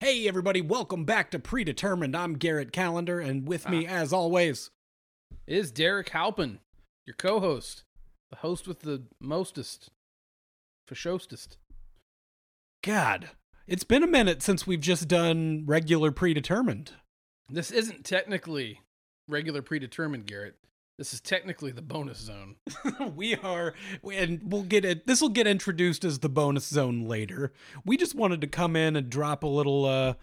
Hey, everybody, welcome back to Predetermined. I'm Garrett Calendar, and with me, ah. as always, is Derek Halpin, your co-host, the host with the mostest, fashostest. God, it's been a minute since we've just done regular Predetermined. This isn't technically regular Predetermined, Garrett. This is technically the bonus zone. we are, and we'll get it. This will get introduced as the bonus zone later. We just wanted to come in and drop a little, uh,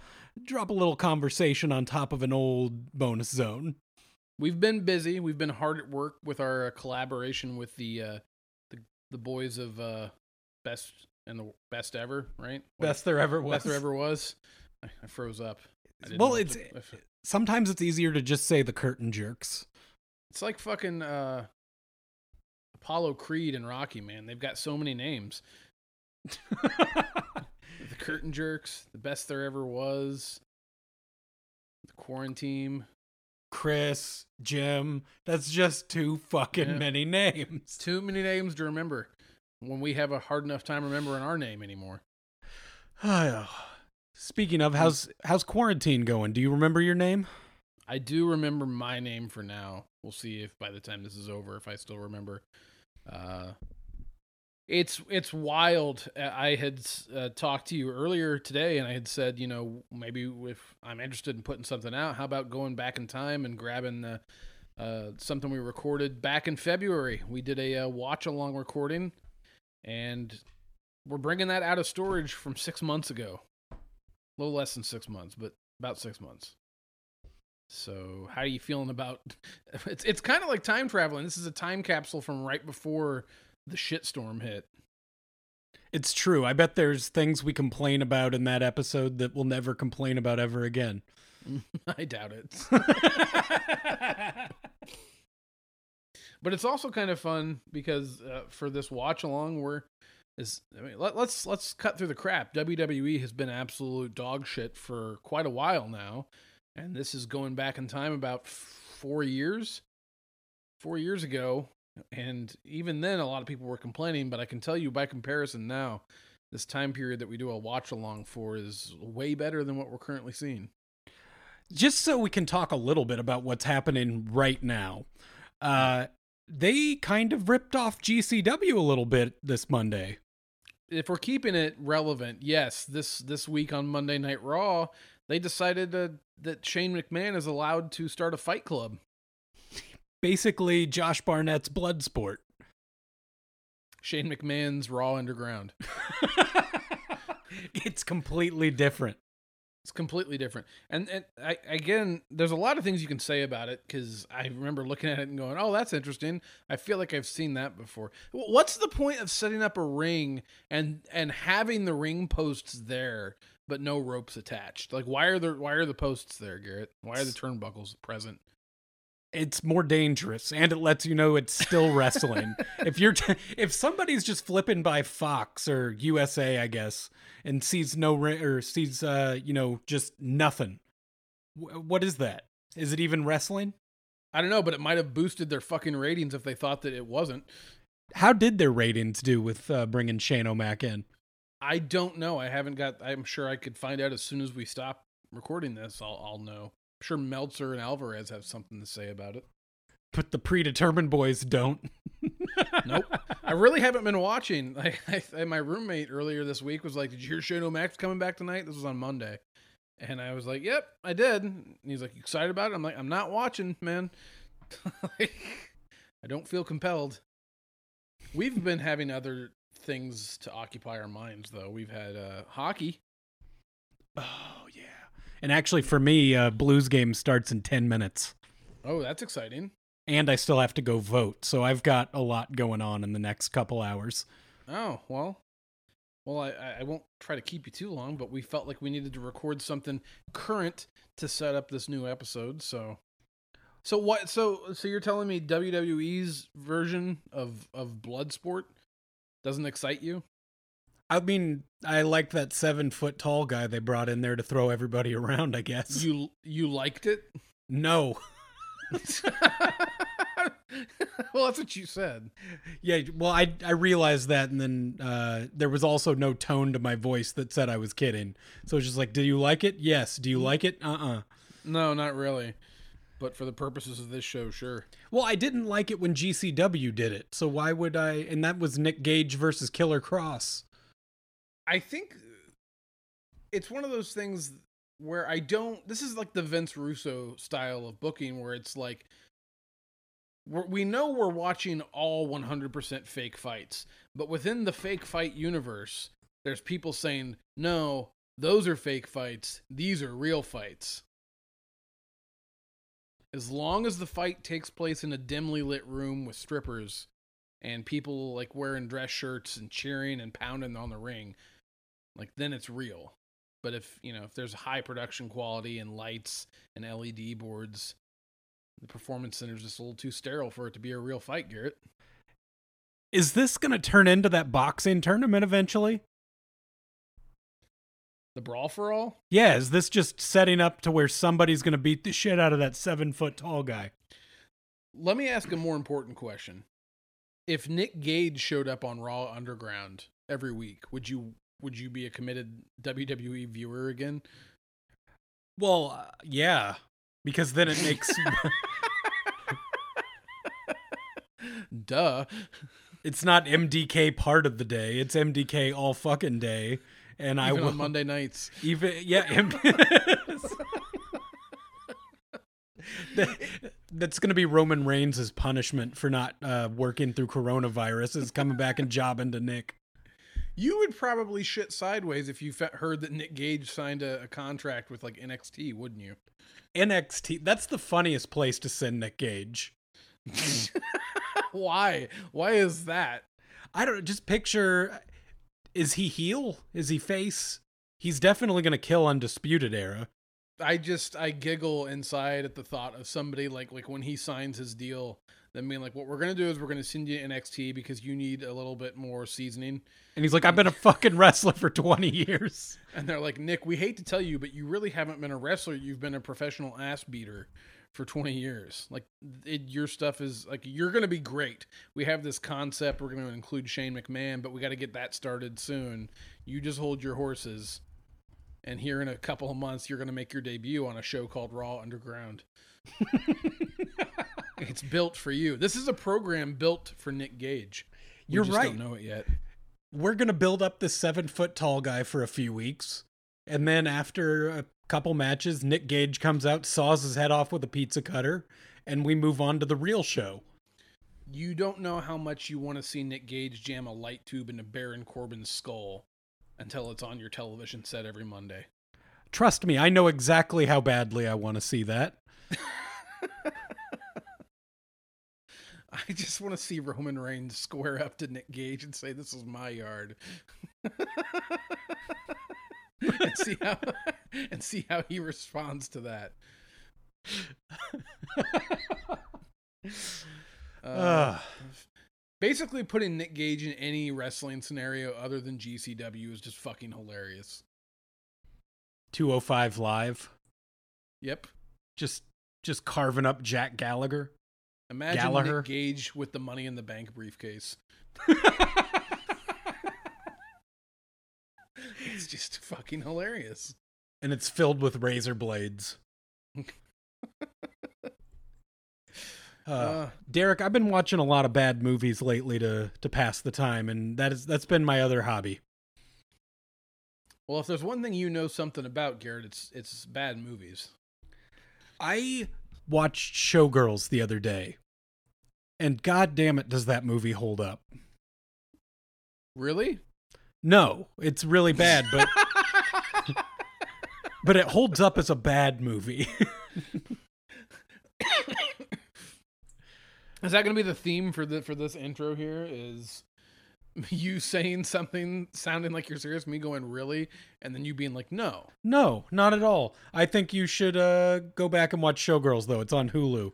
drop a little conversation on top of an old bonus zone. We've been busy. We've been hard at work with our uh, collaboration with the, uh, the the boys of uh, best and the best ever, right? Best there ever was. Best there ever was. I, I froze up. I well, it's to, sometimes it's easier to just say the curtain jerks. It's like fucking uh, Apollo Creed and Rocky, man. They've got so many names. the Curtain Jerks, the best there ever was, the Quarantine, Chris, Jim. That's just too fucking yeah. many names. Too many names to remember when we have a hard enough time remembering our name anymore. Speaking of, how's how's quarantine going? Do you remember your name? I do remember my name for now. We'll see if by the time this is over, if I still remember. Uh, it's it's wild. I had uh, talked to you earlier today, and I had said, you know, maybe if I'm interested in putting something out, how about going back in time and grabbing uh, uh, something we recorded back in February? We did a, a uh, watch along recording, and we're bringing that out of storage from six months ago. A little less than six months, but about six months. So, how are you feeling about it's it's kind of like time traveling. This is a time capsule from right before the shitstorm hit. It's true. I bet there's things we complain about in that episode that we'll never complain about ever again. I doubt it. but it's also kind of fun because uh, for this watch along, we're is I mean let, let's let's cut through the crap. WWE has been absolute dog shit for quite a while now and this is going back in time about four years, four years ago. And even then, a lot of people were complaining, but I can tell you by comparison now, this time period that we do a watch along for is way better than what we're currently seeing. Just so we can talk a little bit about what's happening right now. Uh, they kind of ripped off GCW a little bit this Monday. If we're keeping it relevant, yes, this this week on Monday Night Raw, they decided to, that Shane McMahon is allowed to start a fight club. Basically, Josh Barnett's blood sport. Shane McMahon's Raw Underground. it's completely different. It's completely different. And, and I, again, there's a lot of things you can say about it because I remember looking at it and going, oh, that's interesting. I feel like I've seen that before. What's the point of setting up a ring and and having the ring posts there but no ropes attached. Like why are the why are the posts there, Garrett? Why are the turnbuckles present? It's more dangerous, and it lets you know it's still wrestling. if you're t- if somebody's just flipping by Fox or USA, I guess, and sees no ri- or sees uh you know just nothing, w- what is that? Is it even wrestling? I don't know, but it might have boosted their fucking ratings if they thought that it wasn't. How did their ratings do with uh, bringing Shane O'Mac in? I don't know. I haven't got. I'm sure I could find out as soon as we stop recording this. I'll I'll know. I'm sure Meltzer and Alvarez have something to say about it. But the predetermined boys don't. nope. I really haven't been watching. Like I, my roommate earlier this week was like, "Did you hear Shane O'Mac's coming back tonight?" This was on Monday, and I was like, "Yep, I did." And he's like, "Excited about it?" I'm like, "I'm not watching, man. like, I don't feel compelled." We've been having other things to occupy our minds, though. We've had uh, hockey. Oh yeah, and actually, for me, uh, Blues game starts in ten minutes. Oh, that's exciting. And I still have to go vote, so I've got a lot going on in the next couple hours. Oh well, well, I, I won't try to keep you too long, but we felt like we needed to record something current to set up this new episode. So, so what? So, so you're telling me WWE's version of of Bloodsport doesn't excite you? I mean, I like that seven foot tall guy they brought in there to throw everybody around. I guess you you liked it. No. well, that's what you said. Yeah, well, I I realized that, and then uh, there was also no tone to my voice that said I was kidding. So it's just like, do you like it? Yes. Do you like it? Uh uh No, not really. But for the purposes of this show, sure. Well, I didn't like it when GCW did it. So why would I? And that was Nick Gage versus Killer Kross. I think it's one of those things where I don't. This is like the Vince Russo style of booking, where it's like we're, we know we're watching all 100% fake fights, but within the fake fight universe, there's people saying, no, those are fake fights. These are real fights. As long as the fight takes place in a dimly lit room with strippers and people like wearing dress shirts and cheering and pounding on the ring, like then it's real. But if you know if there's high production quality and lights and LED boards, the performance center's just a little too sterile for it to be a real fight, Garrett. Is this going to turn into that boxing tournament eventually? The brawl for all? Yeah, is this just setting up to where somebody's going to beat the shit out of that seven foot tall guy? Let me ask a more important question. If Nick Gage showed up on Raw Underground every week, would you would you be a committed WWE viewer again? Well, uh, yeah, because then it makes Duh. it's not MDK part of the day; it's MDK all fucking day. And I Even will on Monday nights. even yeah. That- that's going to be Roman Reigns' punishment for not uh, working through coronavirus is coming back and jobbing to Nick. You would probably shit sideways if you fe- heard that Nick Gage signed a, a contract with like NXT, wouldn't you? NXT. That's the funniest place to send Nick Gage. Why? Why is that? I don't know. just picture is he heel? Is he face? He's definitely going to kill Undisputed Era. I just I giggle inside at the thought of somebody like like when he signs his deal, then being like, what we're gonna do is we're gonna send you NXT because you need a little bit more seasoning. And he's like, I've been a fucking wrestler for 20 years. And they're like, Nick, we hate to tell you, but you really haven't been a wrestler. You've been a professional ass beater for 20 years. Like it, your stuff is like you're gonna be great. We have this concept. We're gonna include Shane McMahon, but we got to get that started soon. You just hold your horses. And here in a couple of months, you're going to make your debut on a show called Raw Underground. it's built for you. This is a program built for Nick Gage. We You're just right. Don't know it yet. We're going to build up this seven foot tall guy for a few weeks. And then after a couple matches, Nick Gage comes out, saws his head off with a pizza cutter, and we move on to the real show. You don't know how much you want to see Nick Gage jam a light tube into Baron Corbin's skull until it's on your television set every Monday. Trust me, I know exactly how badly I want to see that. I just want to see Roman Reigns square up to Nick Gage and say, "This is my yard," and see how and see how he responds to that. Uh, basically, putting Nick Gage in any wrestling scenario other than GCW is just fucking hilarious. 205 live, Yep. just just carving up Jack Gallagher. Imagine Gallagher. Nick Gage with the Money in the Bank briefcase. It's just fucking hilarious. and it's filled with razor blades. Uh, Uh, Derek, I've been watching a lot of bad movies lately to to pass the time, and that is that's been my other hobby. well, if there's one thing you know something about, Garrett, it's it's bad movies. I watched Showgirls the other day, and god damn it, does that movie hold up? Really? No, it's really bad, but but it holds up as a bad movie. Is that going to be the theme for the for this intro here? Is you saying something sounding like you're serious, me going really, and then you being like, no. no, not at all. I think you should uh, go back and watch Showgirls though. It's on Hulu.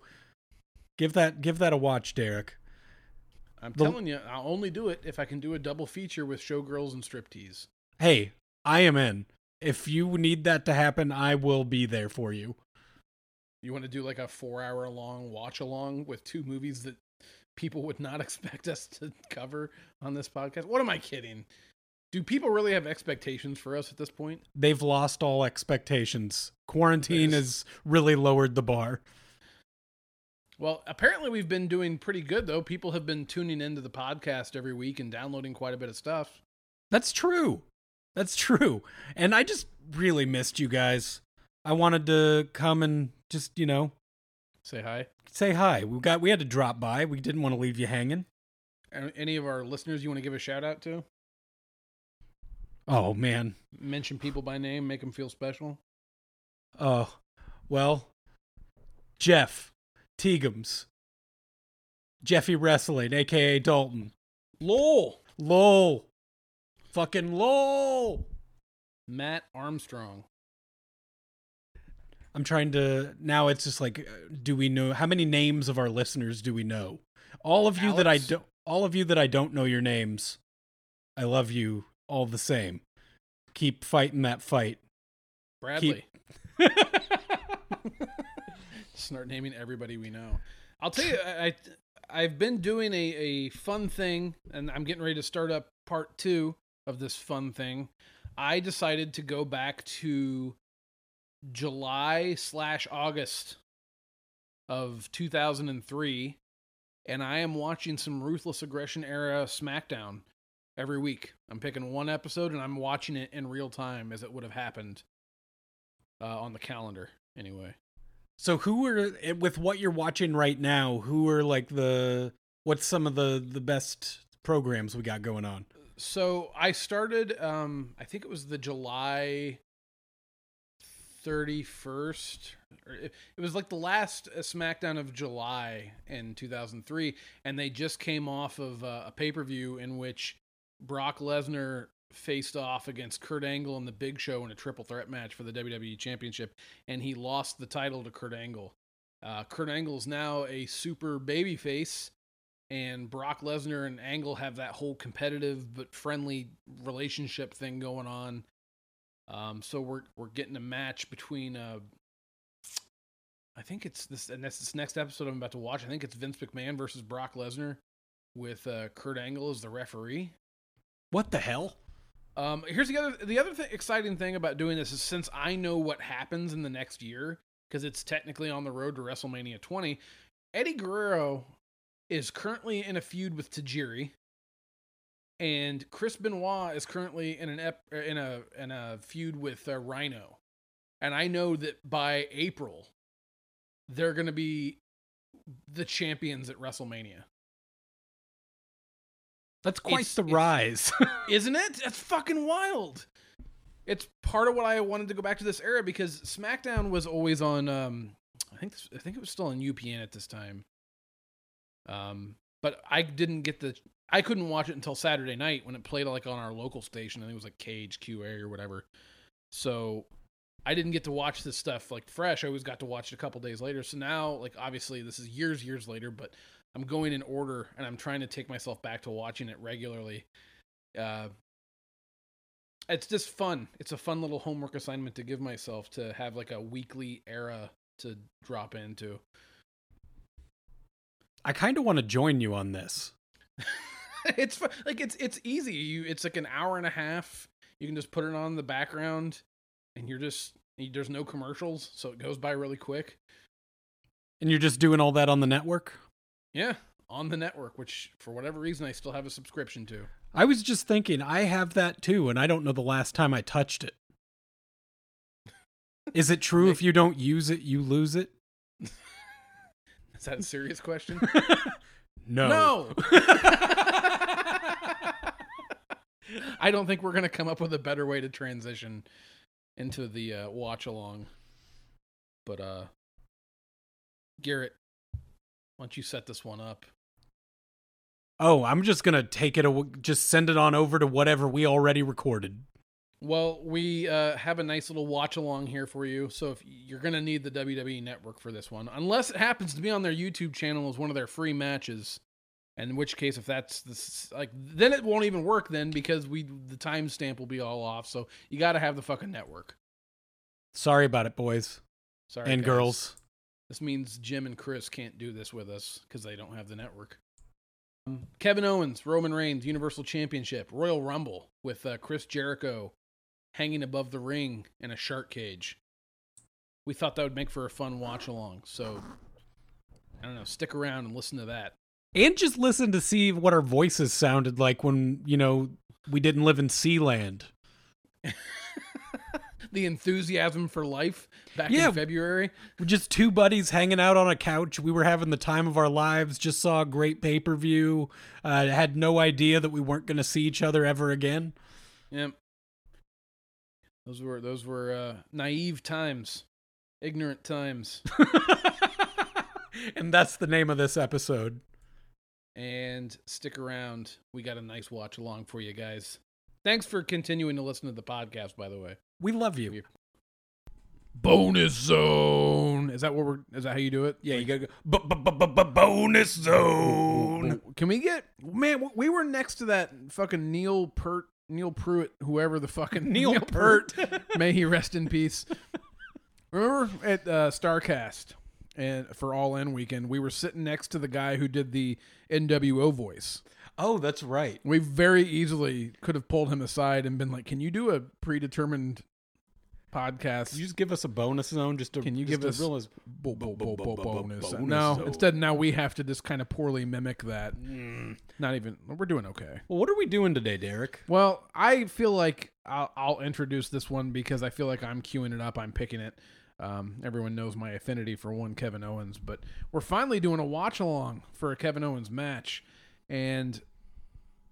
Give that give that a watch, Derek. I'm The- telling you, I'll only do it if I can do a double feature with showgirls and striptease. Hey, I am in. If you need that to happen, I will be there for you. You want to do like a four hour long watch along with two movies that people would not expect us to cover on this podcast? What am I kidding? Do people really have expectations for us at this point? They've lost all expectations. Quarantine Yes. has really lowered the bar. Well, apparently we've been doing pretty good though. People have been tuning into the podcast every week and downloading quite a bit of stuff. That's true. That's true. And I just really missed you guys. I wanted to come and just, you know, Say hi. say hi. We got we had to drop by. We didn't want to leave you hanging. Any of our listeners you want to give a shout out to? Oh man. Mention people by name, make them feel special. Oh. Well, Jeff Teagums. Jeffy Wrestling, aka Dalton. Lowell, Lol. Fucking lol. Matt Armstrong. I'm trying to now it's just like uh, do we know how many names of our listeners do we know? All of you that I don't all of you that I don't know your names. I love you all the same. Keep fighting that fight. Bradley. Start naming everybody we know. I'll tell you, I, I I've been doing a, a fun thing, and I'm getting ready to start up part two of this fun thing. I decided to go back to July slash August of 2003, and I am watching some Ruthless Aggression era SmackDown every week. I'm picking one episode and I'm watching it in real time as it would have happened uh, on the calendar. Anyway, So who are eh, with what you're watching right now? Who are like the what's some of the the best programs we got going on? so I started. Um, I think it was the July thirty first. It was like the last uh, SmackDown of July in two thousand three, and they just came off of uh, a pay per view in which Brock Lesnar faced off against Kurt Angle and the Big Show in a triple threat match for the WWE Championship, and he lost the title to Kurt Angle. Uh, Kurt Angle is now a super babyface, and Brock Lesnar and Angle have that whole competitive but friendly relationship thing going on. Um, so we're we're getting a match between uh, I think it's this and that's this next episode I'm about to watch. I think it's Vince McMahon versus Brock Lesnar with uh, Kurt Angle as the referee. What the hell? Um, here's the other the other th- exciting thing about doing this is since I know what happens in the next year because it's technically on the road to WrestleMania 20. Eddie Guerrero is currently in a feud with Tajiri, and Chris Benoit is currently in an ep- er, in a in a feud with uh, Rhino, and I know that by April they're going to be the champions at WrestleMania. That's quite It's- the rise. Isn't it? That's fucking wild. It's part of what I wanted to go back to this era because SmackDown was always on. Um, I think this, I think it was still on UPN at this time. Um, but I didn't get the. I couldn't watch it until Saturday night when it played like on our local station. I think it was like Cage QA or whatever. So I didn't get to watch this stuff like fresh. I always got to watch it a couple days later. So now, like obviously, this is years years later, but I'm going in order and I'm trying to take myself back to watching it regularly. Uh, it's just fun. It's a fun little homework assignment to give myself to have like a weekly era to drop into. I kind of want to join you on this. it's fu- like it's it's easy. You it's like an hour and a half. You can just put it on the background, and you're just you- there's no commercials, so it goes by really quick. And you're just doing all that on the network? Yeah, on the network, which for whatever reason I still have a subscription to. I was just thinking, I have that too, and I don't know the last time I touched it. Is it true if you don't use it, you lose it? Is that a serious question? no. No. I don't think we're gonna come up with a better way to transition into the uh, watch along. But uh Garrett, why don't you set this one up? Oh, I'm just going to take it, aw- just send it on over to whatever we already recorded. Well, we uh, have a nice little watch along here for you. So if you're gonna need the WWE Network for this one, unless it happens to be on their YouTube channel as one of their free matches, and in which case, if that's the like, then it won't even work then because we the timestamp will be all off. So you got to have the fucking network. Sorry about it, boys Sorry, and guys. girls. This means Jim and Chris can't do this with us because they don't have the network. Kevin Owens, Roman Reigns, Universal Championship, Royal Rumble with uh, Chris Jericho hanging above the ring in a shark cage. We thought that would make for a fun watch along. So, I don't know, stick around and listen to that. And just listen to see what our voices sounded like when, you know, we didn't live in Sealand. the enthusiasm for life back Yeah. in February. We're just two buddies hanging out on a couch. We were having the time of our lives. Just saw a great pay per view. Uh, had no idea that we weren't going to see each other ever again. Yep. Those were those were uh, naive times, ignorant times. and that's the name of this episode. and stick around. We got a nice watch along for you guys. Thanks for continuing to listen to the podcast, by the way. We love you. Bonus zone. Is that what we're? Is that how you do it? Yeah, you gotta go. Bonus zone. Can we get man? We were next to that fucking Neil Pert, Neil Pruitt, whoever the fucking Neil Peart. May he rest in peace. Remember at uh, Starcast and for All In weekend, we were sitting next to the guy who did the NWO voice. Oh, that's right. We very easily could have pulled him aside and been like, "Can you do a predetermined podcast? Can you just give us a bonus zone? Just to Can you give us- realize- bo- bo- bo- bo- bonus?" bonus No, zone. instead now we have to just kind of poorly mimic that. Mm. Not even. We're doing okay. Well, what are we doing today, Derek? Well, I feel like I'll, I'll introduce this one because I feel like I'm queuing it up. I'm picking it. Um, everyone knows my affinity for one Kevin Owens, but we're finally doing a watch along for a Kevin Owens match, and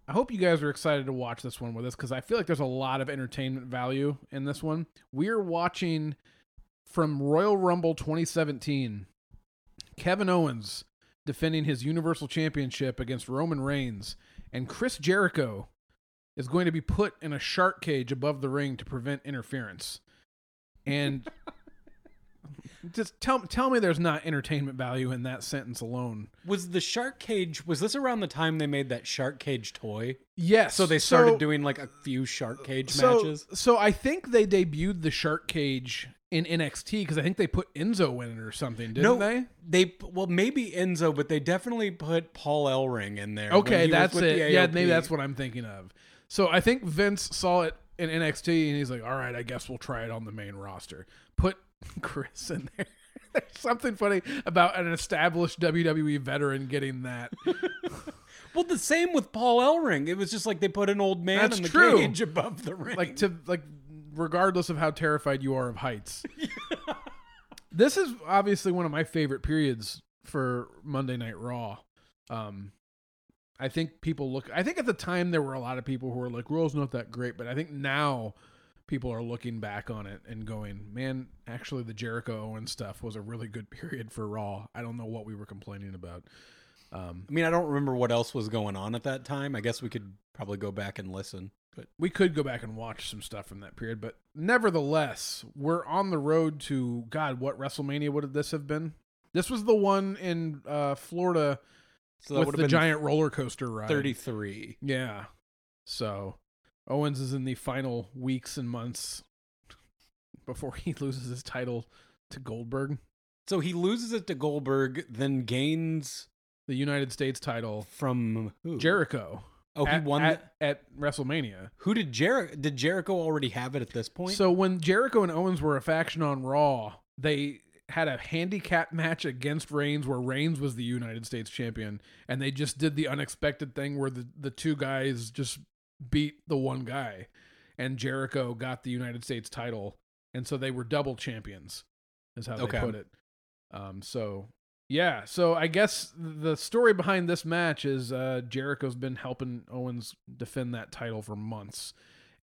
I hope you guys are excited to watch this one with us because I feel like there's a lot of entertainment value in this one. We're watching from Royal Rumble 2017, Kevin Owens defending his Universal Championship against Roman Reigns, and Chris Jericho is going to be put in a shark cage above the ring to prevent interference. And just tell tell me there's not entertainment value in that sentence alone. Was the shark cage? Was this around the time they made that shark cage toy? Yes. So they started doing like a few shark cage so, matches. So I think they debuted the shark cage in NXT because I think they put Enzo in it or something, didn't no, they? They well maybe Enzo, but they definitely put Paul Ellering in there. Okay, that's it. Yeah, maybe that's what I'm thinking of. So I think Vince saw it in NXT and he's like, "All right, I guess we'll try it on the main roster. Put Chris in there." There's something funny about an established WWE veteran getting that. Well, the same with Paul Ellering. It was just like they put an old man That's in the true. cage above the ring. like to like regardless of how terrified you are of heights. this is obviously one of my favorite periods for Monday Night Raw. Um I think people look I think at the time there were a lot of people who were like Raw's not that great, but I think now people are looking back on it and going, "Man, actually the Jericho Owens stuff was a really good period for Raw." I don't know what we were complaining about. Um I mean, I don't remember what else was going on at that time. I guess we could probably go back and listen. But we could go back and watch some stuff from that period, but nevertheless, we're on the road to God. What WrestleMania would this have been? This was the one in uh, Florida so with the giant roller coaster ride. 33. Yeah. So Owens is in the final weeks and months before he loses his title to Goldberg, So he loses it to Goldberg, then gains the United States title. from who? Jericho. Oh, he won. at, the- at WrestleMania. who did Jericho? Did Jericho already have it at this point? So when Jericho and Owens were a faction on Raw, they had a handicap match against Reigns where Reigns was the United States champion and they just did the unexpected thing where the, the two guys just beat the one guy and Jericho got the United States title and so they were double champions is how Okay. they put it. Um so yeah, so I guess the story behind this match is uh Jericho's been helping Owens defend that title for months.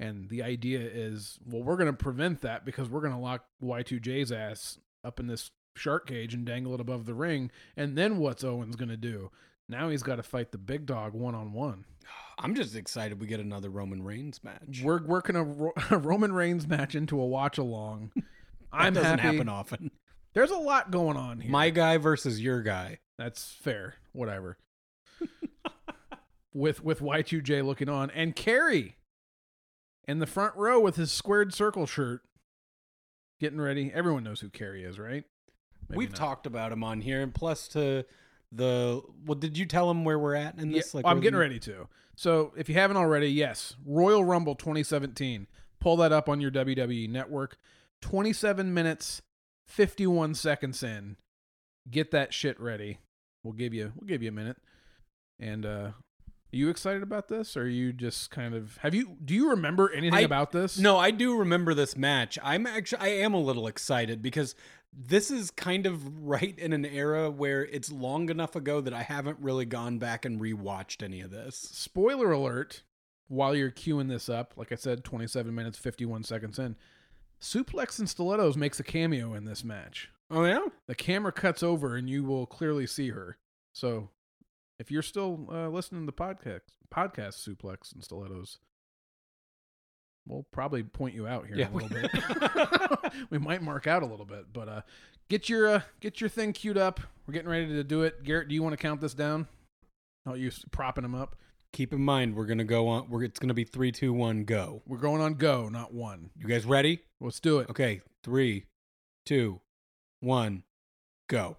And the idea is, well, we're going to prevent that because we're going to lock Y2J's ass up in this shark cage and dangle it above the ring. And then what's Owens going to do? Now he's got to fight the big dog one on one. I'm just excited we get another Roman Reigns match. We're working a, Ro- a Roman Reigns match into a watch along. that I'm doesn't happy. happen often. There's a lot going on here. My guy versus your guy. That's fair. Whatever. with with Y2J looking on and Carrie in the front row with his squared circle shirt getting ready. Everyone knows who Carrie is, right? maybe We've not. talked about him on here, and plus to the well, did you tell him where we're at in Yeah, this? I'm getting we- ready to. So if you haven't already, yes, Royal Rumble 2017. Pull that up on your WWE network. 27 minutes, 51 seconds in. Get that shit ready. We'll give you we'll give you a minute. And uh are you excited about this or are you just kind of have you do you remember anything I- about this? No, I do remember this match. I'm actually I am a little excited because this is kind of right in an era where it's long enough ago that I haven't really gone back and rewatched any of this. Spoiler alert, while you're queuing this up, like I said, 27 minutes, 51 seconds in, Suplex and Stilettos makes a cameo in this match. Oh yeah? The camera cuts over and you will clearly see her. So if you're still uh, listening to the podcast, podcast Suplex and Stilettos, we'll probably point you out here Yeah, a little we- bit. we might mark out a little bit, but uh, get your uh, get your thing queued up. We're getting ready to do it. Garrett, do you want to count this down? Oh, you propping him up? Keep in mind we're gonna go on we're it's gonna be three, two, one, go. We're going on go, not one. You guys ready? Let's do it. Okay, three, two, one, go.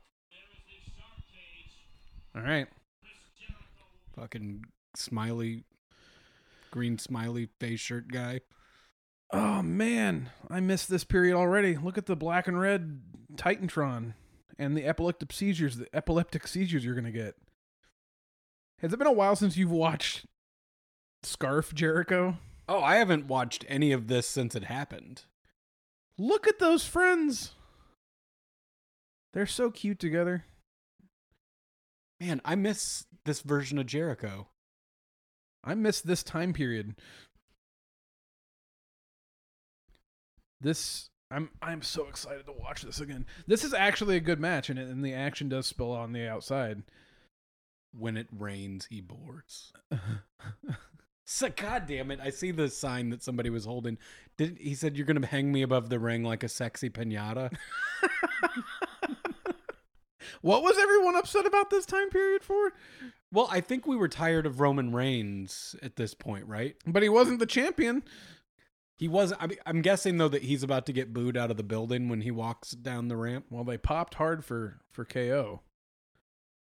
All right. Fucking smiley green smiley face shirt guy. Oh man, I missed this period already. Look at the black and red Titantron and the epileptic seizures, the epileptic seizures you're gonna get. Has it been a while since you've watched Scarf Jericho? Oh, I haven't watched any of this since it happened. Look at those friends. They're so cute together. Man, I miss this version of Jericho. I miss this time period. This I'm I'm so excited to watch this again. This is actually a good match, and, it, and the action does spill on the outside. When it rains, he boards. So, God damn it! I see the sign that somebody was holding. Did he said you're gonna hang me above the ring like a sexy pinata? what was everyone upset about this time period for? Well, I think we were tired of Roman Reigns at this point, right? But he wasn't the champion. He was. I mean, I'm guessing though that he's about to get booed out of the building when he walks down the ramp. Well, they popped hard for for KO.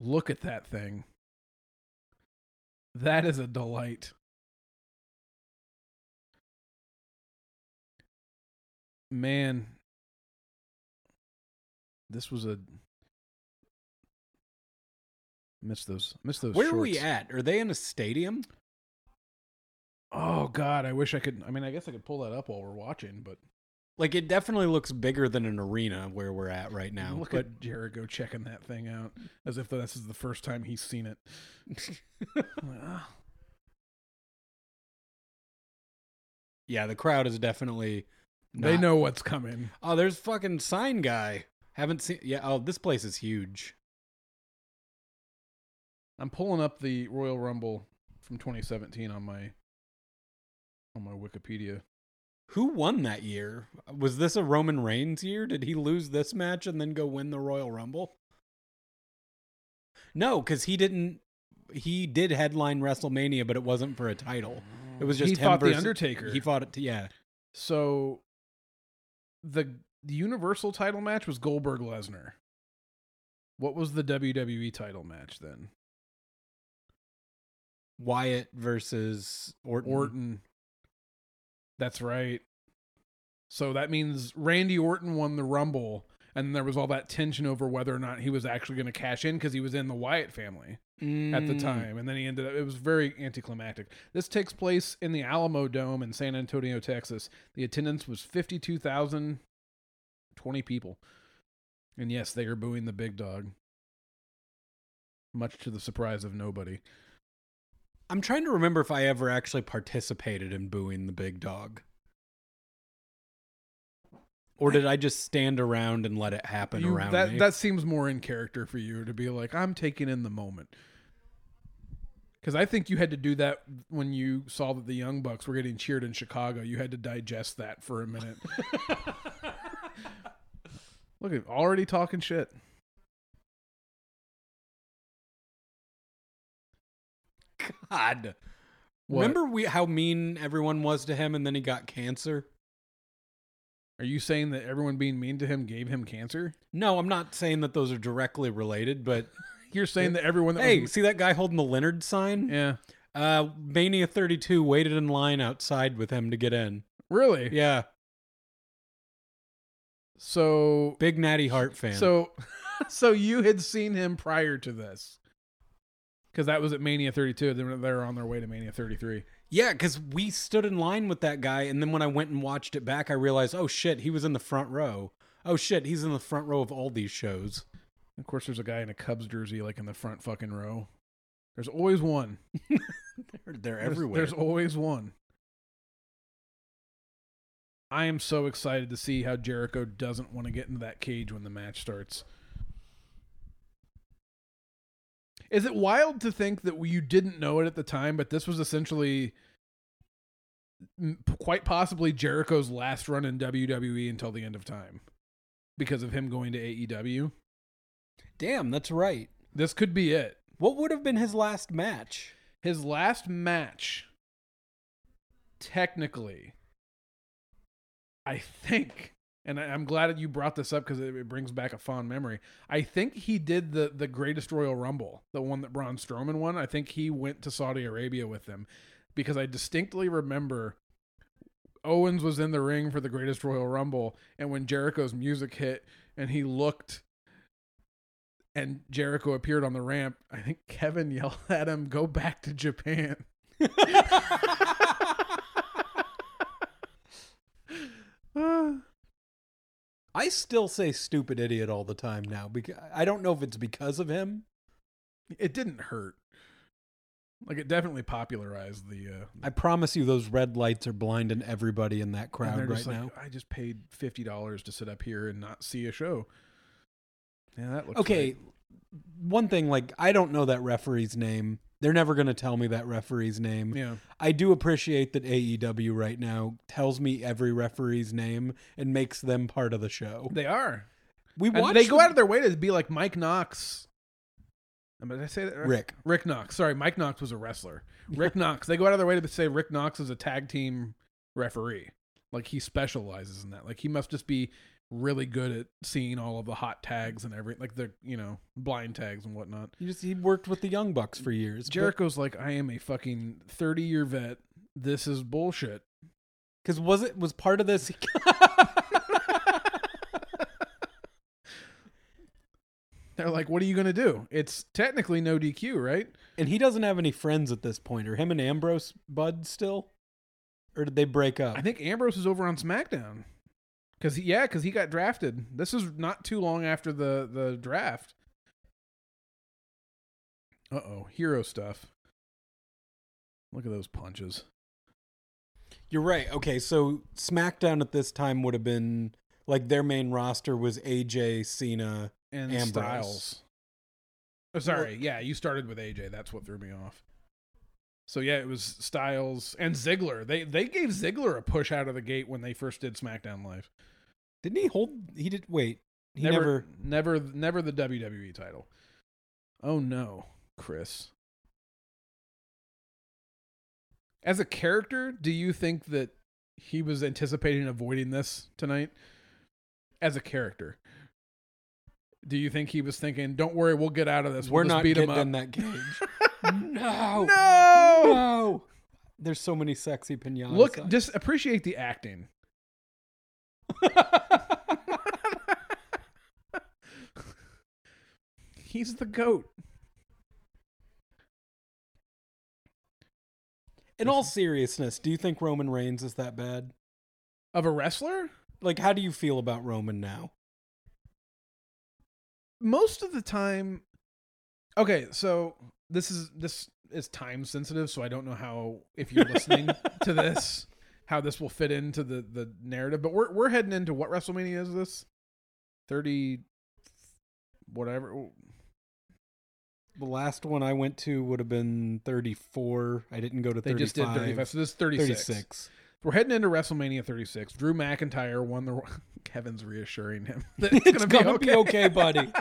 Look at that thing. That is a delight. Man, this was a miss those miss those. Where are we at? Are they in a stadium? Oh God, I wish I could. I mean, I guess I could pull that up while we're watching, but Like it definitely looks bigger than an arena where we're at right now. look but at Jericho checking that thing out as if this is the first time he's seen it. Ah. yeah, the crowd is definitely. They know what's coming. Oh, there's fucking sign guy. Haven't seen. Yeah. Oh, this place is huge. I'm pulling up the Royal Rumble from 2017 on my on my Wikipedia. Who won that year? Was this a Roman Reigns year? Did he lose this match and then go win the Royal Rumble? No, because he didn't. He did headline WrestleMania, but it wasn't for a title. It was just he fought the Undertaker. He fought it. To, Yeah. so the the Universal title match was Goldberg Lesnar. What was the WWE title match then? Wyatt versus Orton. Orton. That's right. So that means Randy Orton won the Rumble, and there was all that tension over whether or not he was actually going to cash in because he was in the Wyatt family at the Mm. time, and then he ended up. It was very anticlimactic. This takes place in the Alamodome in San Antonio, Texas. The attendance was fifty-two thousand twenty people, and yes, they are booing the big dog, much to the surprise of nobody. I'm trying to remember if I ever actually participated in booing the big dog. Or did I just stand around and let it happen You- around that me? that seems more in character for you to be like I'm taking in the moment. Because I think you had to do that when you saw that the Young Bucks were getting cheered in Chicago. You had to digest that for a minute. Look at already talking shit. God. What? Remember we how mean everyone was to him and then he got cancer? Are you saying that everyone being mean to him gave him cancer? No, I'm not saying that those are directly related, but You're saying that everyone that hey, was, see that guy holding the Leonard sign? yeah, Uh, Mania 32 waited in line outside with him to get in. really, Yeah, So, big Natty Hart fan. so, so you had seen him prior to this, because that was at Mania 32. They were, they were on their way to Mania 33. yeah, because we stood in line with that guy, and then when I went and watched it back, I realized, oh shit, he was in the front row. Oh shit, he's in the front row of all these shows. Of course, there's a guy in a Cubs jersey like in the front fucking row. There's always one. They're, they're There's- everywhere. There's always one. I am so excited to see how Jericho doesn't want to get into that cage when the match starts. Is it wild to think that you didn't know it at the time, but this was essentially quite possibly Jericho's last run in WWE until the end of time because of him going to AEW? Damn, that's right. This could be it. What would have been his last match? His last match, technically, I think, and I- I'm glad that you brought this up because it, it brings back a fond memory. I think he did the the Greatest Royal Rumble, the one that Braun Strowman won. I think he went to Saudi Arabia with them because I distinctly remember Owens was in the ring for the Greatest Royal Rumble, and when Jericho's music hit and he looked and Jericho appeared on the ramp, I think Kevin yelled at him, "Go back to Japan." Ah. I still say stupid idiot all the time now because I don't know if it's because of him. it didn't hurt. Like it definitely popularized the. Uh, I promise you, those red lights are blinding everybody in that crowd right like, now. I just paid fifty dollars to sit up here and not see a show. Yeah, that looks Okay, one thing, like I don't know that referee's name. They're never going to tell me that referee's name. Yeah, I do appreciate that AEW right now tells me every referee's name and makes them part of the show. they are. We And watched they go out of their way to be like Mike Knox. Did I say that? right? Rick. Rick Knox. Sorry, Mike Knox was a wrestler. Rick Knox. They go out of their way to say Rick Knox is a tag team referee. Like he specializes in that. Like he must just be really good at seeing all of the hot tags and every like the you know blind tags and whatnot. He just he worked with the Young Bucks for years. Jericho's like, I am a fucking thirty year vet. This is bullshit. Because was it was part of this? They're like, what are you gonna do? It's technically no DQ, right? and he doesn't have any friends at this point. Are him and Ambrose bud still, or did they break up? I think Ambrose is over on SmackDown. Cause he, yeah, cause he got drafted. This is not too long after the the draft. Uh oh, hero stuff. Look at those punches. You're right. Okay, so SmackDown at this time would have been like their main roster was AJ, Cena. And Ambrose. Styles. Oh, sorry, yeah, you started with AJ. That's what threw me off. So yeah, it was Styles and Ziggler. They they gave Ziggler a push out of the gate when they first did SmackDown Live. Didn't he hold? He did. Wait, he never, never. never, never the WWE title. Oh no, Chris. As a character, do you think that he was anticipating avoiding this tonight? As a character, do you think he was thinking, "Don't worry, we'll get out of this. We're We'll not beat him up." in that cage. no, no. no. There's so many sexy pinatas. Look, just appreciate the acting. He's the goat. in all seriousness, do you think Roman Reigns is that bad? Of a wrestler? Like, how do you feel about Roman now? most of the time okay so this is this is time sensitive so i don't know how if you're listening to this how this will fit into the the narrative but we're we're heading into what wrestlemania is this 30 whatever The last one I went to would have been 34. I didn't go to they 35. just did 35 so this is 36. 36. we're heading into wrestlemania 36 drew mcintyre won the kevin's reassuring him that it's, It's gonna, gonna be, be okay. okay, buddy.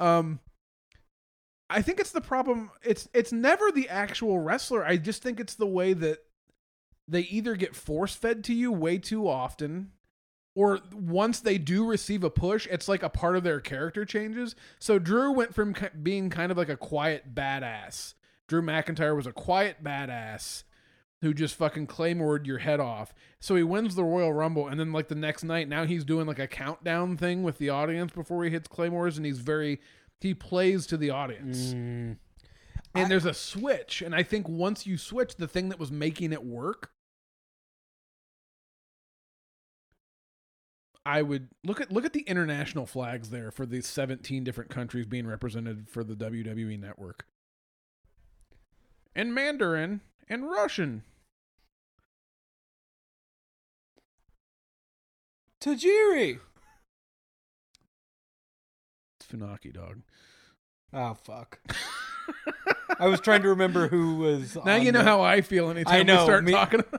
Um, I think it's the problem. It's it's never the actual wrestler. I just think it's the way that they either get force fed to you way too often or once they do receive a push, it's like a part of their character changes. So Drew went from being kind of like a quiet badass. Drew McIntyre was a quiet badass who just fucking claymored your head off. So he wins the Royal Rumble, and then like the next night, now he's doing like a countdown thing with the audience before he hits claymores, and he's very he plays to the audience. Mm. And I- there's a switch, and I think once you switch, the thing that was making it work. I would look at look at the international flags there for the 17 different countries being represented for the WWE network. And Mandarin and Russian. Tajiri. It's Funaki dog. Oh fuck. I was trying to remember who was. Now you know the- how I feel anytime I know, we start me- talking.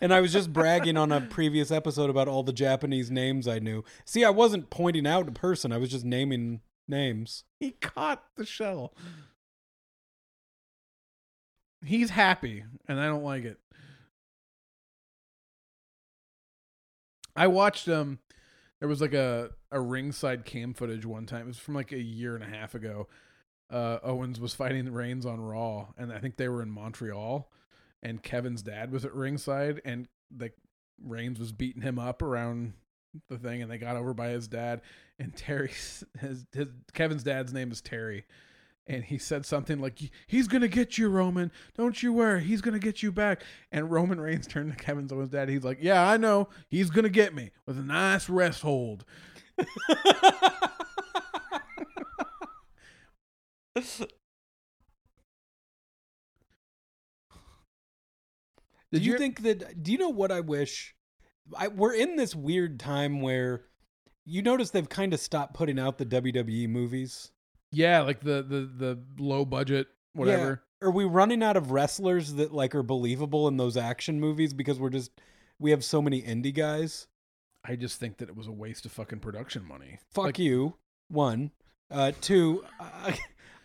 And I was just bragging on a previous episode about all the Japanese names I knew. See, I wasn't pointing out a person. I was just naming names. he caught the shell. He's happy, and I don't like it. I watched um there was like a a ringside cam footage one time. It was from like a year and a half ago. Uh Owens was fighting Reigns on Raw and I think they were in Montreal and Kevin's dad was at ringside and like Reigns was beating him up around the thing and they got over by his dad and Terry his, his Kevin's dad's name is Terry and he said something like he's gonna get you Roman. Don't you worry. He's gonna get you back. And Roman Reigns turned to Kevin's Owens dad. He's like yeah I know. He's gonna get me with a nice rest hold Did you think that? Do you know what I wish? I, we're in this weird time where you notice they've kind of stopped putting out the WWE movies. yeah like the the the low budget whatever Yeah. Are we running out of wrestlers that like are believable in those action movies because we're just we have so many indie guys? I just think that it was a waste of fucking production money Fuck Like, you. One, uh, two. I,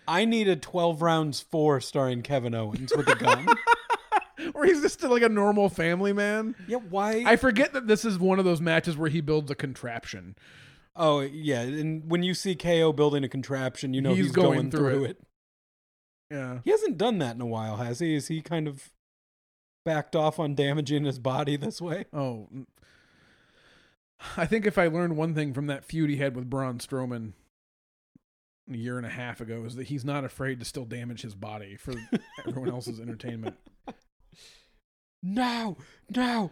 I need a twelve rounds four starring Kevin Owens with a gun. or he's just like a normal family man yeah, why? I forget that this is one of those matches where he builds a contraption oh yeah, and when you see KO building a contraption, you know He's he's, going, going through through, it. it. yeah He hasn't done that in a while, has he? Is he kind of backed off on damaging his body this way? Oh, I think if I learned one thing from that feud he had with Braun Strowman a year and a half ago is that he's not afraid to still damage his body for everyone else's entertainment. No, no,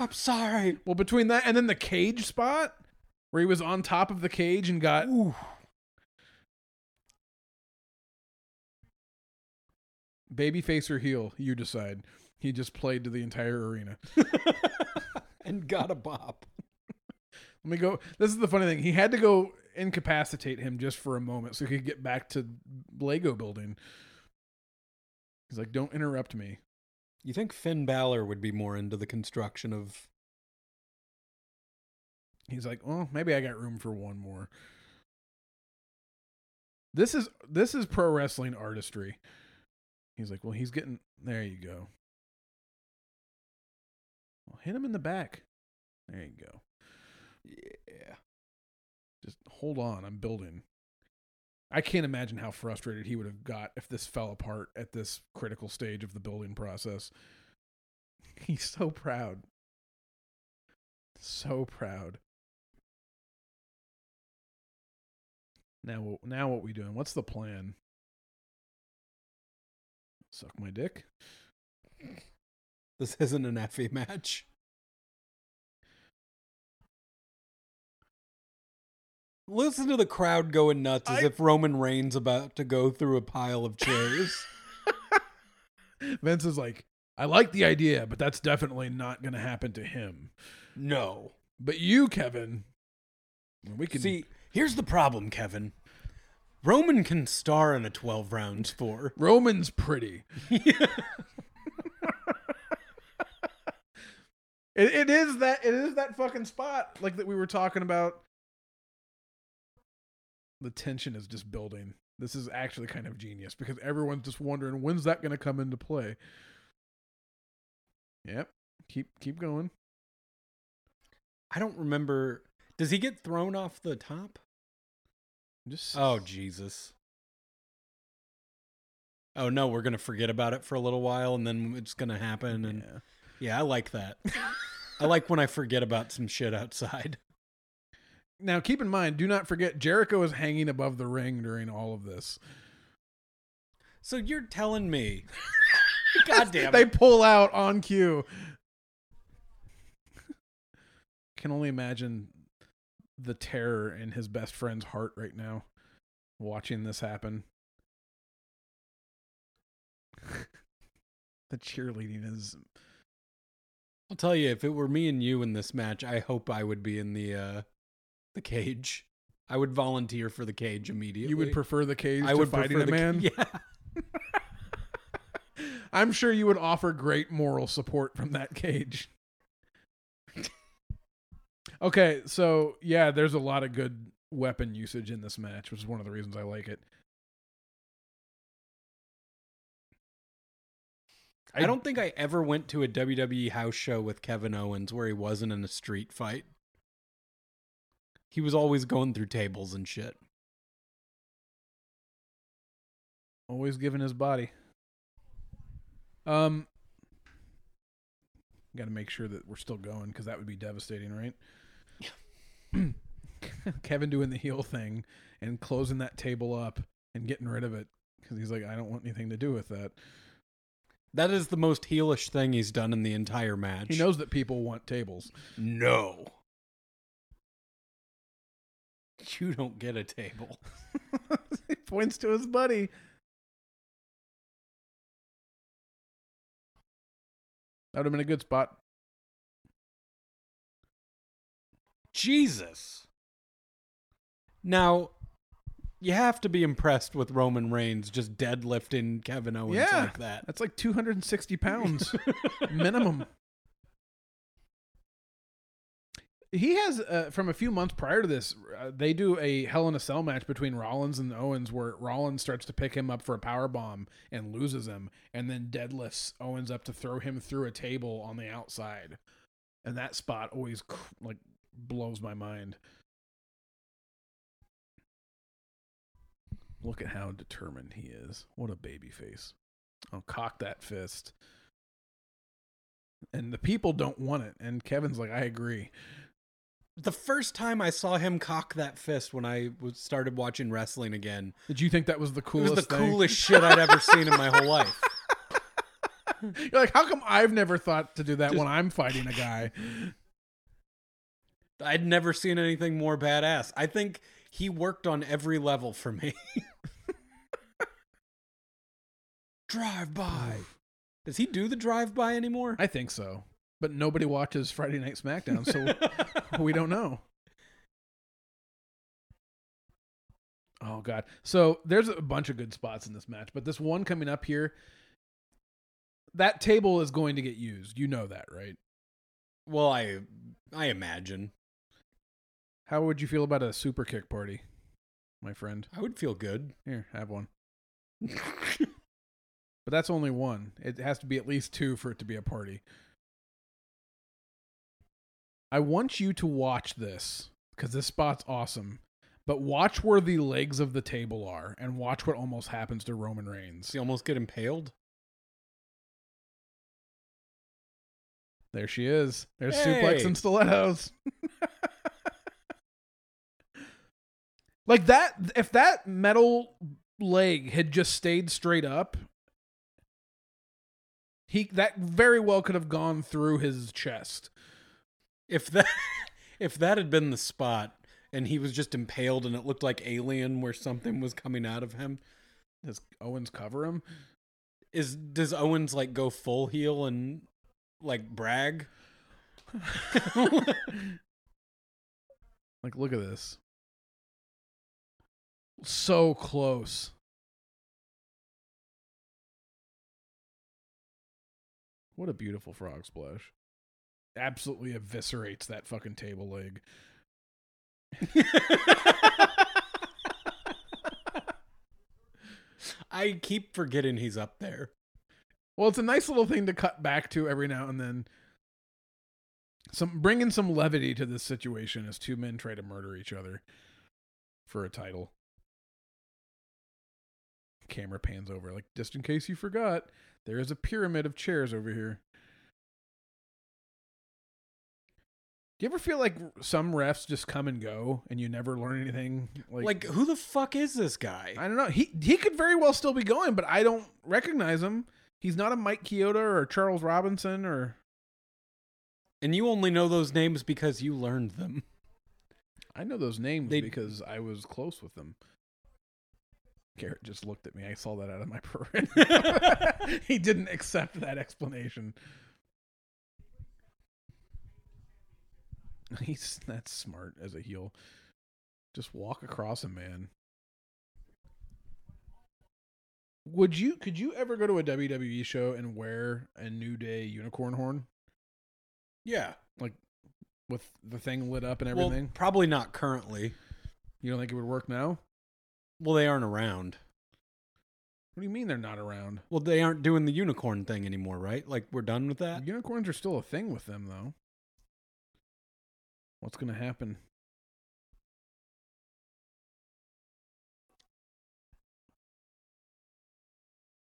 I'm sorry. Well, between that and then the cage spot where he was on top of the cage and got Ooh. babyface or heel, you decide. He just played to the entire arena. and got a bop. Let me go. This is the funny thing. He had to go incapacitate him just for a moment so he could get back to Lego building. He's like, "Don't interrupt me." You think Finn Balor would be more into the construction of? He's like, "Oh, maybe I got room for one more." This is this is pro wrestling artistry. He's like, "Well, he's getting there. You go. Well, hit him in the back. There you go. Yeah. Just hold on. I'm building." I can't imagine how frustrated he would have got if this fell apart at this critical stage of the building process. He's so proud. So proud. Now, now what we doing? What's the plan? Suck my dick. This isn't an Effie match. Listen to the crowd going nuts as I- if Roman Reigns about to go through a pile of chairs. Vince is like, I like the idea, but that's definitely not going to happen to him. no. But you, Kevin, we can See, here's the problem, Kevin. Roman can star in a 12 rounds four. Roman's pretty. it, it is that it is that fucking spot like that we were talking about. The tension is just building. This is actually kind of genius because everyone's just wondering when's that going to come into play. Yep. Keep keep going. I don't remember. Does he get thrown off the top? Just Oh Jesus. Oh no, we're gonna forget about it for a little while, and then it's gonna happen. And yeah. yeah, I like that. I like when I forget about some shit outside. Now keep in mind, do not forget Jericho is hanging above the ring during all of this. So you're telling me? God damn they pull out on cue. Can only imagine the terror in his best friend's heart right now, watching this happen. the cheerleading is I'll tell you, if it were me and you in this match, I hope I would be in the uh the cage. I would volunteer for the cage immediately. you would prefer the cage I to would fighting a the man. Yeah. I'm sure you would offer great moral support from that cage. okay, so yeah, there's a lot of good weapon usage in this match, which is one of the reasons I like it. I don't think I ever went to a WWE house show with Kevin Owens where he wasn't in a street fight. He was always going through tables and shit. always giving his body. Um, got to make sure that we're still going because that would be devastating, right? Kevin doing the heel thing and closing that table up and getting rid of it because he's like, I don't want anything to do with that. That is the most heelish thing he's done in the entire match. He knows that people want tables. No. You don't get a table. he points to his buddy. That would have been a good spot. Jesus. Now, you have to be impressed with Roman Reigns just deadlifting Kevin Owens Yeah. like that. That's like 260 pounds minimum. He has, uh, from a few months prior to this, uh, they do a Hell in a Cell match between Rollins and Owens, where Rollins starts to pick him up for a power bomb and loses him, and then deadlifts Owens up to throw him through a table on the outside, and that spot always like blows my mind. Look at how determined he is. What a baby face. I'll cock that fist. And the people don't want it. And Kevin's like, I agree. The first time I saw him cock that fist when I was started watching wrestling again, Did you think that was the coolest? it was the thing? coolest shit I'd ever seen in my whole life. You're like, how come I've never thought to do that Just- when I'm fighting a guy? I'd never seen anything more badass. I think he worked on every level for me. drive by. Does he do the drive by anymore? I think so. But nobody watches Friday Night SmackDown, so we don't know. Oh god. So there's a bunch of good spots in this match, but this one coming up here that table is going to get used. You know that, right? well, I I imagine. How would you feel about a super kick party, my friend? I would feel good. Here, have one. But that's only one. It has to be at least two for it to be a party. I want you to watch this because this spot's awesome. But watch where the legs of the table are and watch what almost happens to Roman Reigns. He almost get impaled? There she is. There's Hey. suplex and stilettos. like that, if that metal leg had just stayed straight up, he that very well could have gone through his chest. If that if that had been the spot and he was just impaled and it looked like alien where something was coming out of him, Does Owens cover him? is does Owens like go full heel and like brag? Like, look at this. So close. What a beautiful frog splash. Absolutely eviscerates that fucking table leg. I keep forgetting he's up there. Well, it's a nice little thing to cut back to every now and then. some bringing some levity to this situation as two men try to murder each other for a title. Camera pans over, like just in case you forgot, there is a pyramid of chairs over here. Do you ever feel like some refs just come and go and you never learn anything? Like, who the fuck is this guy? I don't know. He he could very well still be going, but I don't recognize him. He's not a Mike Chioda or Charles Robinson or and you only know those names because you learned them. I know those names They- because I was close with them. Garrett just looked at me. I saw that out of my perimeter. he didn't accept that explanation. He's that's smart as a heel. Just walk across a man. Would you could you ever go to a WWE show and wear a New Day unicorn horn Yeah. Like with the thing lit up and Well, everything? probably not currently. you don't think it would work now? Well, they aren't around. What do you mean they're not around? Well, they aren't doing the unicorn thing anymore, right? Like we're done with that. Unicorns are still a thing with them, though. What's going to happen?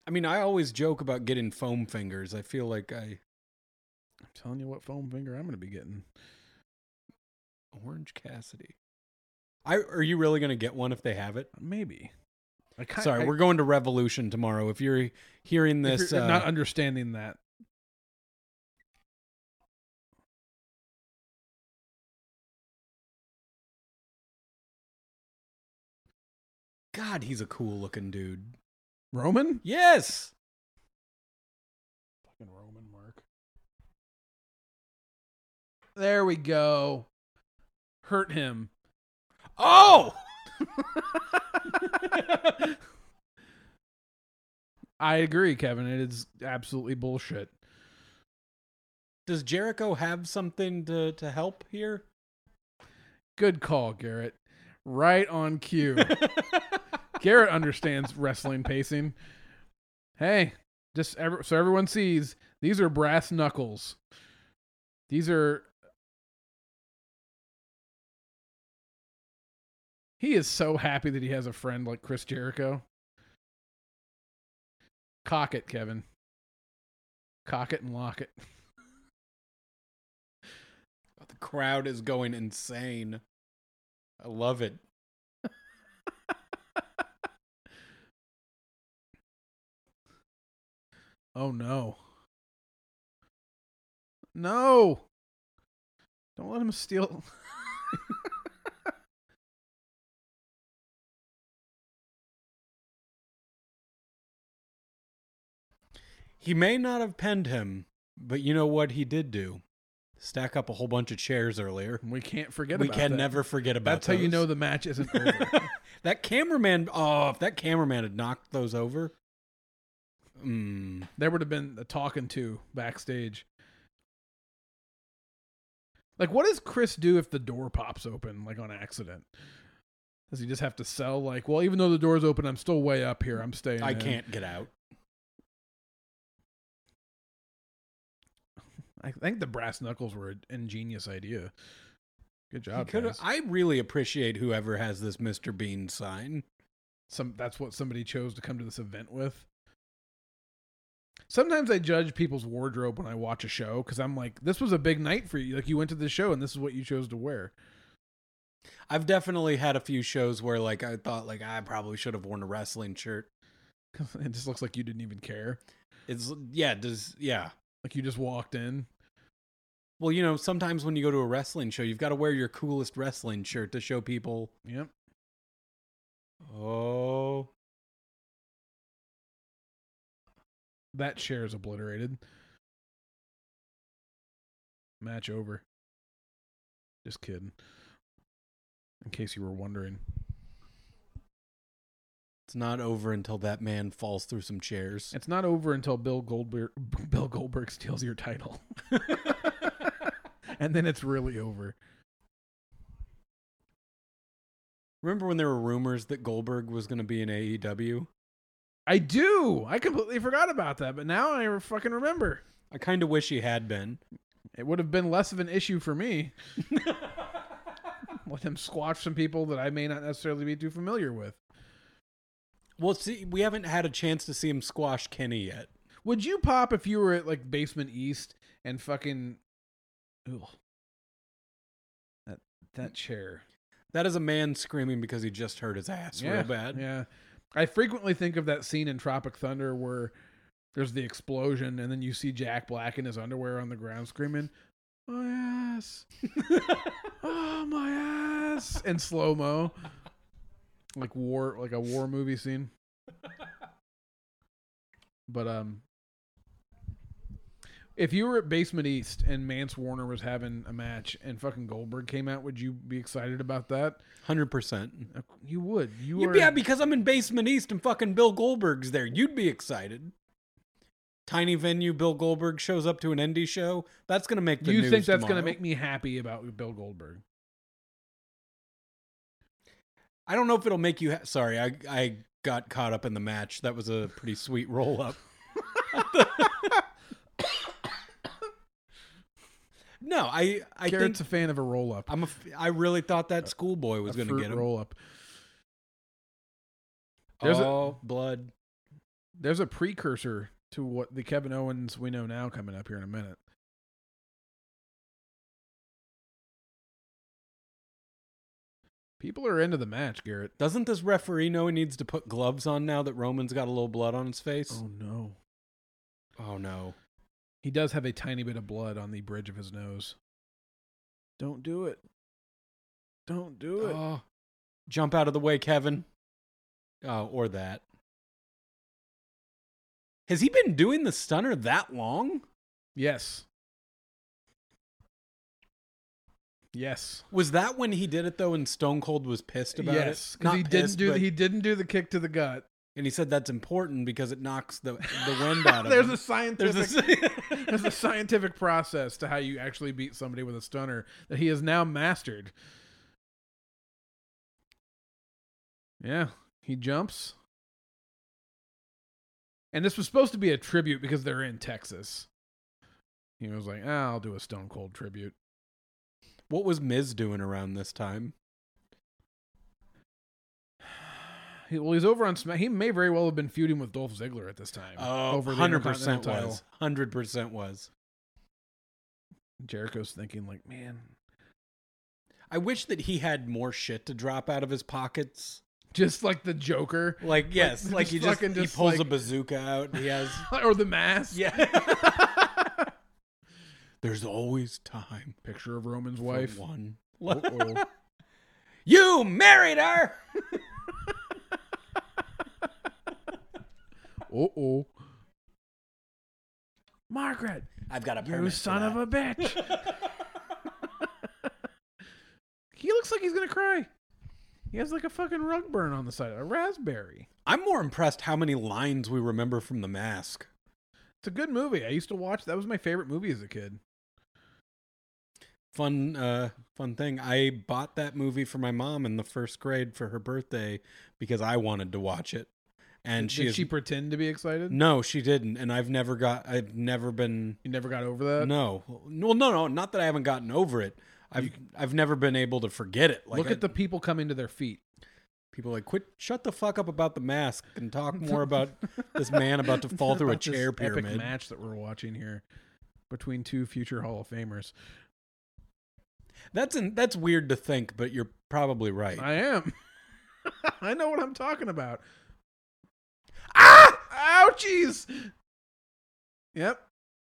I mean, I always joke about getting foam fingers. I feel like I I'm telling you what foam finger I'm going to be getting. Orange Cassidy. I are you really gonna get one if they have it? Maybe. I kind Sorry, we're going to Revolution tomorrow. If you're hearing this, uh, not understanding that. God, he's a cool looking dude. Roman? Yes. Fucking Roman Mark. There we go. Hurt him. Oh, I agree, Kevin. It is absolutely bullshit. does Jericho have something to to help here? Good call, Garrett. Right on cue. Garrett understands wrestling pacing. Hey, just ever, so everyone sees, these are brass knuckles. These are. He is so happy that he has a friend like Chris Jericho. Cock it, Kevin. Cock it and lock it. the crowd is going insane. I love it. Oh no. No. Don't let him steal. He may not have penned him, but you know what he did do? Stack up a whole bunch of chairs earlier. We can't forget we can that. never forget about That's how you know the match isn't over. that cameraman. Oh, if that cameraman had knocked those over, mm, there would have been a talking to backstage. Like, what does Chris do if the door pops open, like on accident? Does he just have to sell, like, well, even though the door's open, I'm still way up here. I'm staying. I in." can't get out. I think the brass knuckles were an ingenious idea. Good job, guys. I really appreciate whoever has this Mr. Bean sign. Some that's what somebody chose to come to this event with. Sometimes I judge people's wardrobe when I watch a show because I'm like, this was a big night for you. Like you went to this show and this is what you chose to wear. I've definitely had a few shows where like I thought like I probably should have worn a wrestling shirt. it just looks like you didn't even care. It's yeah, does yeah. Like you just walked in. Well, you know, sometimes when you go to a wrestling show, you've got to wear your coolest wrestling shirt to show people, Yep. oh, That chair is obliterated. Match over. Just kidding. In case you were wondering. it's not over until that man falls through some chairs. It's not over until Bill Goldberg Bill Goldberg steals your title. and then it's really over. Remember when there were rumors that Goldberg was going to be in AEW? I do. I completely forgot about that, but now I fucking remember. I kind of wish he had been. It would have been less of an issue for me. Let him squash some people that I may not necessarily be too familiar with. Well, see, we haven't had a chance to see him squash Kenny yet. Would you pop if you were at like Basement East and fucking Ugh. that that chair? That is a man screaming because he just hurt his ass yeah, real bad. Yeah. I frequently think of that scene in Tropic Thunder where there's the explosion and then you see Jack Black in his underwear on the ground screaming, My ass. oh my ass in slow mo. Like war like a war movie scene. But um if you were at Basement East and Mance Warner was having a match and fucking Goldberg came out, would you be excited about that? Hundred percent. You would. You be yeah, because I'm in Basement East and fucking Bill Goldberg's there. You'd be excited. Tiny venue. Bill Goldberg shows up to an indie show. That's gonna make the you think that's going to make me happy about Bill Goldberg? I don't know if it'll make you. Ha- Sorry, I I got caught up in the match. That was a pretty sweet roll up. no, I I Garrett's think a fan of a roll up. I'm a. I really thought that schoolboy was going to get him. roll up. There's a- oh, blood. There's a precursor to what the Kevin Owens we know now coming up here in a minute. People are into the match, Garrett. Doesn't this referee know he needs to put gloves on now that Roman's got a little blood on his face? Oh no. Oh, no. He does have a tiny bit of blood on the bridge of his nose. Don't do it. Don't do it. Oh, jump out of the way, Kevin. Oh, or that. Has he been doing the stunner that long? Yes. Yes. Was that when he did it though, and Stone Cold was pissed about yes, it? because Not he didn't do he didn't do the kick to the gut. And he said that's important because it knocks the the wind out of There's him. a scientific There's There's a a scientific process to how you actually beat somebody with a stunner that he has now mastered. Yeah, he jumps. And this was supposed to be a tribute because they're in Texas. He was like, ah, I'll do a Stone Cold tribute. what was Miz doing around this time? He, well, he's over on Smack. He may very well have been feuding with Dolph Ziggler at this time. Oh, over 100% Intercontinental title. was. 100% was. Jericho's thinking, like, man, I wish that he had more shit to drop out of his pockets. just like the Joker Like yes, Like, like, just he just, fucking he pulls like- a bazooka out. He has or the mask. yeah. There's always time Picture of Roman's wife. one. You married her. Uh oh. Margaret, I've got a you son of a bitch. he looks like he's gonna cry. He has like a fucking rug burn on the side, a raspberry. I'm more impressed how many lines we remember from The Mask. It's a good movie. I used to watch. That was my favorite movie as a kid. Fun, uh, fun thing. I bought that movie for my mom in the first grade for her birthday because I wanted to watch it, and she Did is, she pretend to be excited? no, she didn't, and I've never got. I've never been. You never got over that. no, well, no, no, not that I haven't gotten over it. I've I've never been able to forget it. Like Look I- at the people coming to their feet. people like quit. Shut the fuck up about the mask and talk more about this man about to fall through a chair Epic pyramid. match that we're watching here between two future Hall of Famers. That's an, that's weird to think, but you're probably right. I am. I know what I'm talking about. Ouchies! Yep.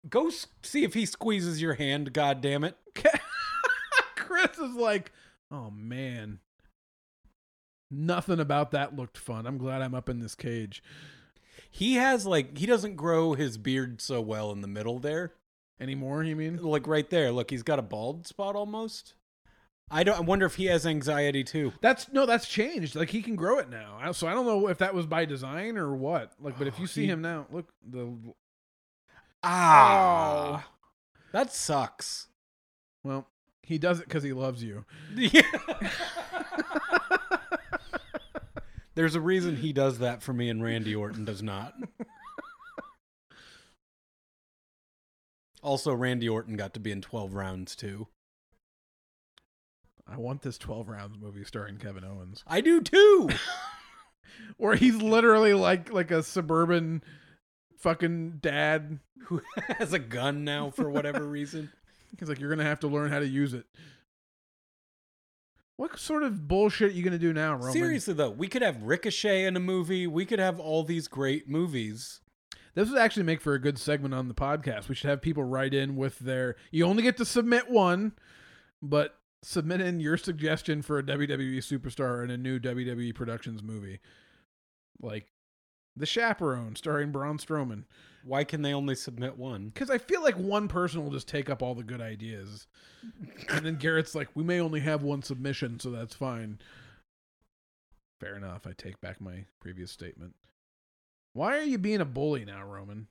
Go see if he squeezes your hand. God damn it! Chris is like, oh man. Nothing about that looked fun. I'm glad I'm up in this cage. He has like he doesn't grow his beard so well in the middle there. Anymore, you mean? Like right there. Look, he's got a bald spot almost. I don't. I wonder if he has anxiety too. That's no, that's changed. Like he can grow it now. So I don't know if that was by design or what. Like, but if Oh, you see he- him now, look the Ah, that sucks. well, he does it because he loves you. Yeah. There's a reason he does that for me and Randy Orton does not. Also, Randy Orton got to be in 12 rounds too. I want this 12 rounds movie starring Kevin Owens. I do too. Where he's literally like like a suburban fucking dad. Who has a gun now for whatever reason? He's like, you're gonna have to learn how to use it. What sort of bullshit you gonna do now, Roman? Seriously though, we could have Ricochet in a movie. We could have all these great movies. This would actually make for a good segment on the podcast. We should have people write in with their. You only get to submit one, but submit in your suggestion for a WWE superstar in a new WWE Productions movie, like The Chaperone, starring Braun Strowman. Why can they only submit one? Because I feel like one person will just take up all the good ideas, and then Garrett's like, "We may only have one submission, so that's fine." Fair enough. I take back my previous statement. Why are you being a bully now, Roman?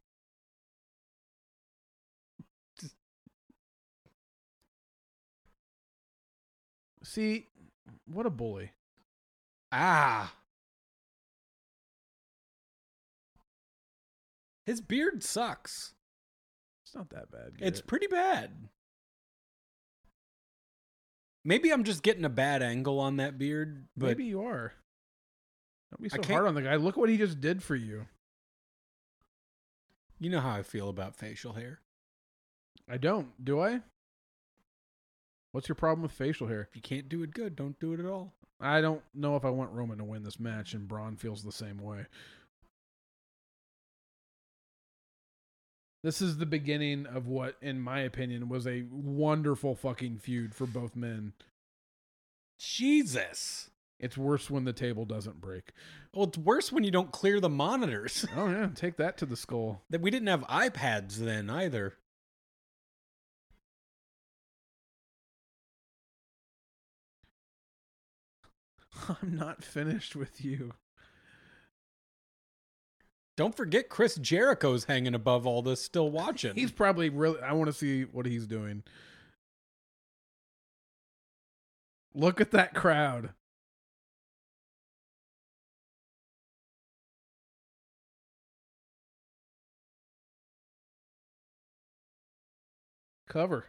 See, what a bully. Ah. His beard sucks. It's not that bad. It's pretty bad. Maybe I'm just getting a bad angle on that beard, but maybe you are. Don't be so hard on the guy. Look what he just did for you. you know how I feel about facial hair. I don't. Do I? What's your problem with facial hair? If you can't do it good, don't do it at all. I don't know if I want Roman to win this match, and Braun feels the same way. This is the beginning of what, in my opinion, was a wonderful fucking feud for both men. Jesus. It's worse when the table doesn't break. Well, it's worse when you don't clear the monitors. Oh yeah, take that to the skull. that we didn't have iPads then either. I'm not finished with you. Don't forget Chris Jericho's hanging above all this still watching. He's probably really. I want to see what he's doing. Look at that crowd. Cover.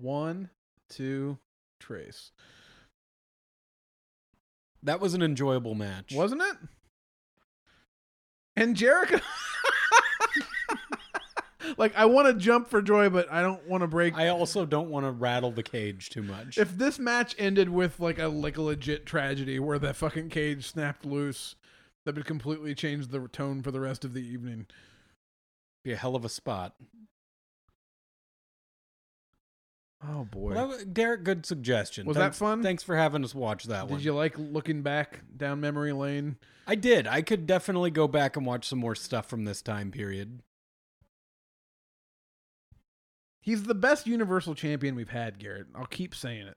One, two, trace. That was an enjoyable match. Wasn't it? And Jericho. like, I want to jump for joy, but I don't want to break. I also don't want to rattle the cage too much. if this match ended with like a like a legit tragedy where that fucking cage snapped loose, that would completely change the tone for the rest of the evening. be a hell of a spot. Oh boy. Well, that was, Derek, good suggestion. Was that Thanks- fun? Thanks for having us watch that one. Did you like looking back down memory lane? I did. I could definitely go back and watch some more stuff from this time period. He's the best Universal Champion we've had, Garrett. I'll keep saying it.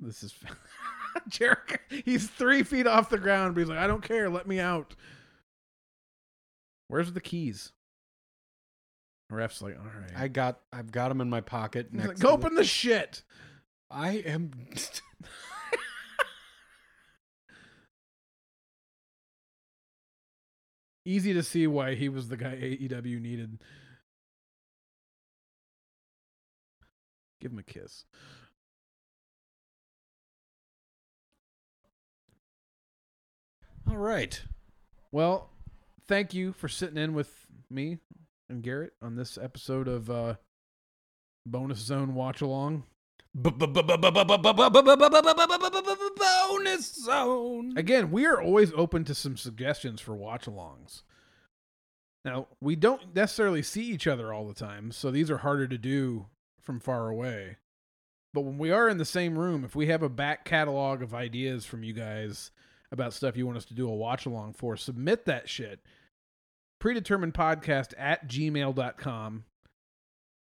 This is Jericho. He's three feet off the ground, but he's like, I don't care. Let me out. Where's the keys? Ref's like, all right. I got. I've got them in my pocket. He's Next like, Go the- open the shit. I am. Easy to see why he was the guy AEW needed. Give him a kiss. All right. Well, thank you for sitting in with me and Garrett on this episode of uh Bonus Zone Watch Along. Bonus zone. Again, we are always open to some suggestions for watch alongs. Now, we don't necessarily see each other all the time, so these are harder to do from far away. But when we are in the same room, if we have a back catalog of ideas from you guys about stuff you want us to do a watch along for, submit that shit. Predetermined podcast at gmail.com.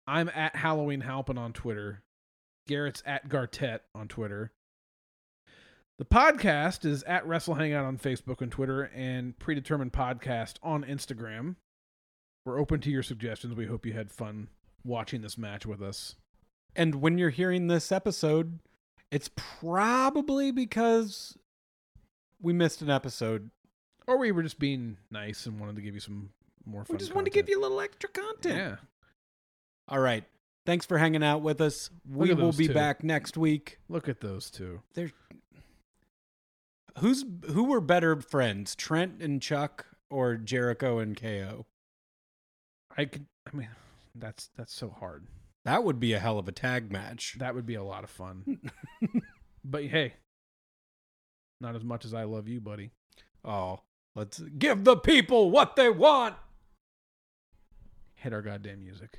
I'm at Halloween Halpin on Twitter. Garrett's at Gartet on Twitter. The podcast is at Wrestle Hangout on Facebook and Twitter and Predetermined Podcast on Instagram. We're open to your suggestions. We hope you had fun watching this match with us. And when you're hearing this episode, it's probably because we missed an episode. Or we were just being nice and wanted to give you some more fun. We just wanted to give you a little extra content. Yeah. All right. Thanks for hanging out with us. We at will those be two. back next week. Look at those two. Who's who were better friends, Trent and Chuck or Jericho and KO? I could. I mean, that's that's so hard. That would be a hell of a tag match. That would be a lot of fun. but hey, not as much as I love you, buddy. Oh, let's give the people what they want. Hit our goddamn music.